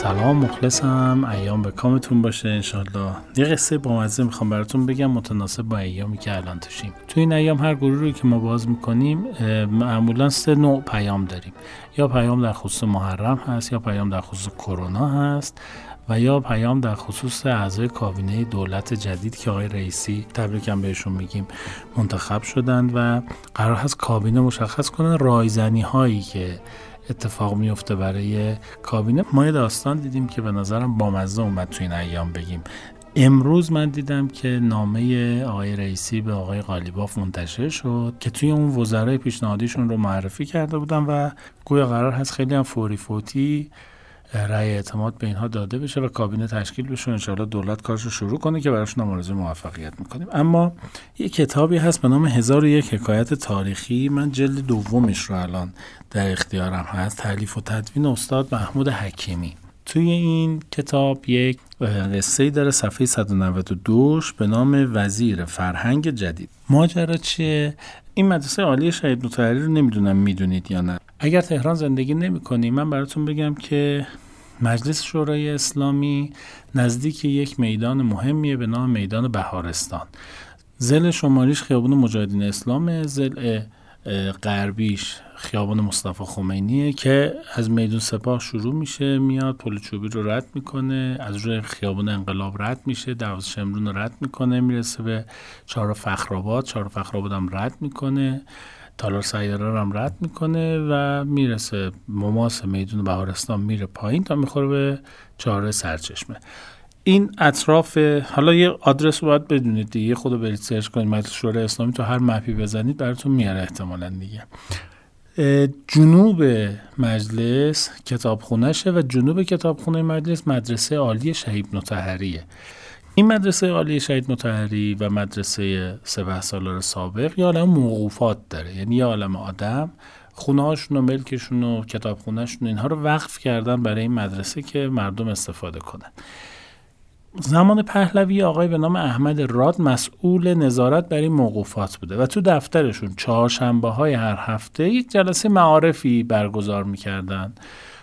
سلام مخلصم. ایام به کامتون باشه انشالله یه قصه بامزه می‌خوام براتون بگم متناسب با ایامی که الان توشیم. تو این ایام هر گروه که ما باز می‌کنیم معمولا سه نوع پیام داریم. یا پیام در خصوص محرم هست یا پیام در خصوص کرونا هست و یا پیام در خصوص اعضای کابینه دولت جدید که آقای رئیسی تبریکم بهشون میگیم منتخب شدند و قرار هست کابینه مشخص کنن رایزنی هایی که اتفاق میفته برای کابینه. ما یه داستان دیدیم که به نظرم بامزه اومد تو این ایام بگیم. امروز من دیدم که نامه آقای رئیسی به آقای قالیباف منتشر شد که توی اون وزرای پیشنهادیشون رو معرفی کرده بودن و گویا قرار هست خیلی هم فوری فوتی رأی اعتماد به اینها داده بشه و کابینه تشکیل بشه و انشاءالله دولت کارش رو شروع کنه که براشون آرزوی موفقیت می‌کنیم. اما یه کتابی هست به نام هزار یک حکایت تاریخی. من جلد دومش رو الان در اختیارم هست. تعلیف و تدوین استاد محمود حکیمی. توی این کتاب یک قصه داره صفحه 192 به نام وزیر فرهنگ جدید. ماجرا چیه؟ این مدرسه عالی شهید مطهری رو نمی‌دونم می‌دونید یا نه. اگر تهران زندگی نمی من براتون بگم که مجلس شورای اسلامی نزدیک یک میدان مهمیه به نام میدان بهارستان. زل شماریش خیابون مجاهدین اسلام زل غربیش خیابان مصطفی خمینیه که از میدون سپاه شروع میشه میاد پل چوبی رو رد می‌کنه از روی خیابان انقلاب رد میشه دروازه شمرون رو رد می‌کنه می‌رسه به چهار فخرآباد چهار فخرآباد هم رد می‌کنه تالار سیاره هم رد می‌کنه و می‌رسه مماس میدون بهارستان میره پایین تا می‌خوره به چهار سرچشمه. این اطراف حالا یه آدرس رو باید بدونید دیگه. خود برید سرچ کنید مجلس شورای اسلامی تو هر مپی بزنید براتون میاره احتمالا دیگه. جنوب مجلس کتابخونهشه و جنوب کتابخونه مجلس مدرسه عالی شهید متحریه این مدرسه عالی شهید متحری و مدرسه سه سالار سابق یه عالم موقوفات داره. یعنی یه عالم آدم خونه هاشون و ملکشون و کتابخونهشون اینها رو وقف کردن برای این مدرسه که مردم استفاده کنن. زمان پهلوی آقای به نام احمد راد مسئول نظارت بر این موقوفات بوده و تو دفترشون چهارشنبه های هر هفته یک جلسه معارفی برگزار می‌کردن.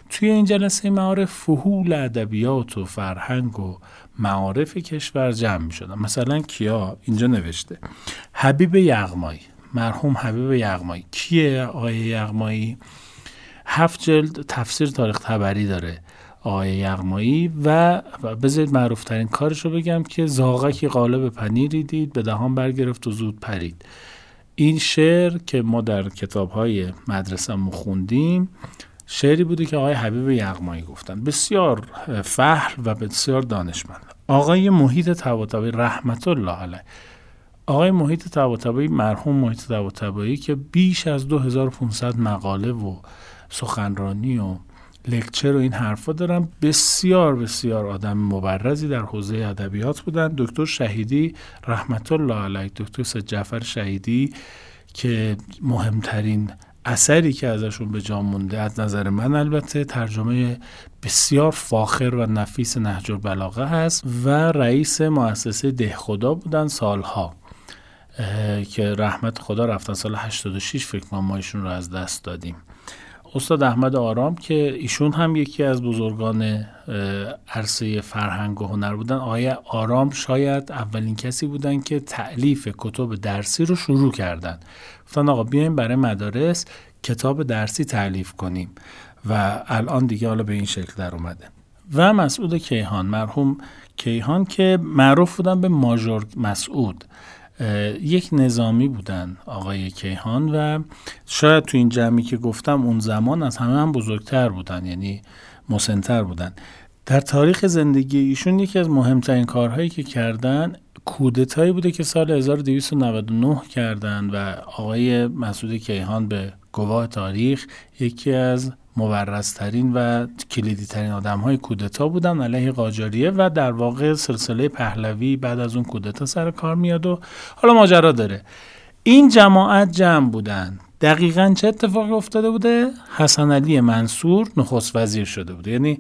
توی این جلسه معارف فهول ادبیات و فرهنگ و معارف کشور جمع می شدن مثلا کیا؟ اینجا نوشته. حبیب یغمایی. مرحوم حبیب یغمایی. کیه آقای یغمایی؟ هفت جلد تفسیر تاریخ تبری داره. آقای یغمایی و بذارید معروف ترین کارش رو بگم که زاغکی قالب پنیری دید به دهان برگرفت و زود پرید. این شعر که ما در کتاب های مدرسه خوندیم شعری بوده که آقای حبیب یغمایی گفتن. بسیار فهل و بسیار دانشمند. آقای محیط طباطبایی رحمت الله علیه. آقای محیط طباطبایی مرحوم محیط طباطبایی که بیش از 2500 مقاله و سخنرانی و لکچر و این حرفا دارم. بسیار بسیار آدم مبرزی در حوزه ادبیات بودن. دکتر شهیدی رحمت الله علیه دکتر سید جعفر شهیدی که مهمترین اثری که ازشون به جا مونده از نظر من البته ترجمه بسیار فاخر و نفیس نهج البلاغه هست و رئیس مؤسسه ده خدا بودن سالها. که رحمت خدا رفتن سال 86 فکر کنم ما ایشون رو از دست دادیم. استاد احمد آرام که ایشون هم یکی از بزرگان عرصه فرهنگ و هنر بودن. آقای آرام شاید اولین کسی بودن که تعلیف کتب درسی رو شروع کردن. گفتن آقا بیایم برای مدارس کتاب درسی تعلیف کنیم. و الان دیگه حالا به این شکل در اومده. و مسعود کیهان مرحوم کیهان که معروف بودن به ماژور مسعود. یک نظامی بودن آقای کیهان و شاید تو این جمعی که گفتم اون زمان از همه هم بزرگتر بودن یعنی مسنتر بودن. در تاریخ زندگی ایشون یکی از مهمترین کارهایی که کردن کودتایی بوده که سال 1299 کردن و آقای مسعود کیهان به گواه تاریخ یکی از مبرزترین و کلیدی ترین آدم های کودتا بودن علیه قاجاریه و در واقع سلسله پهلوی بعد از اون کودتا سر کار میاد و حالا ماجرا داره. این جماعت جمع بودن. دقیقا چه اتفاقی افتاده بوده؟ حسن علی منصور نخست وزیر شده بوده. یعنی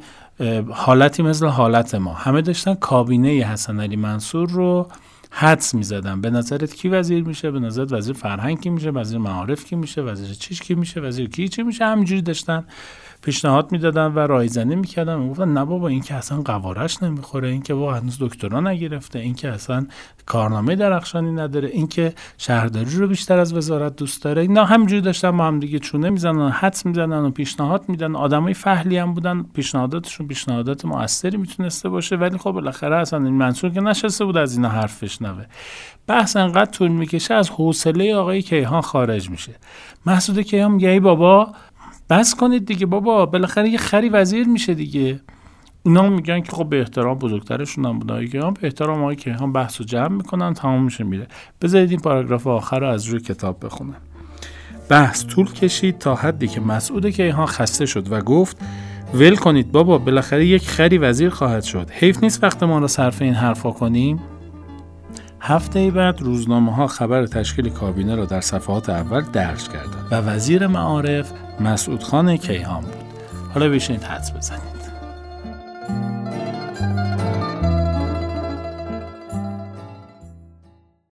حالتی مثل حالت ما. همه داشتن کابینه حسن علی منصور رو حدس می‌زدن به نظرت کی وزیر میشه؟ به نظرت وزیر فرهنگ کی میشه؟ وزیر معارف کی میشه؟ وزیر چیش کی میشه؟ وزیر کی چی میشه؟ همینجوری داشتن. پیشنهاد می‌دادن و رایزنی می‌کردن. می‌گفتن نه بابا این که اصلا قوارش نمی‌خوره این که بابا هنوز دکترا نگرفته این که اصلا کارنامه درخشانی نداره این که شهرداری رو بیشتر از وزارت دوست داره. اینا همینجوری داشتن با هم دیگه چونه می‌زنن حدس می‌زنن و پیشنهاد میدن. آدمای فهلی هم بودن. پیشنهاداتشون پیشنهادات موثری می‌تونسته باشه. ولی خب بالاخره اصلا این منصور که نشسته بود از اینا حرفش نوه بحث انقدر طول می‌کشه از حوصله آقای کیهان خارج میشه. محسود کیهان میگه ای بابا بس کنید دیگه بابا. بالاخره یه خری وزیر میشه دیگه. اینا میگن که خب به احترام بزرگترشون هم بودن. که به احترام آقای کیهان بحث و جمع می‌کنن تمام میشه میره. بذارید این پاراگراف آخر رو از روی کتاب بخونم. بحث طول کشید تا حدی که مسعود کیهان خسته شد و گفت ول کنید بابا بالاخره یک خری وزیر خواهد شد. حیف نیست وقت ما رو صرف این حرفا کنیم؟ هفته بعد روزنامه ها خبر تشکیل کابینه را در صفحات اول درج کردند و وزیر معارف مسعود خان کیهان بود. حالا بشینید حدس بزنید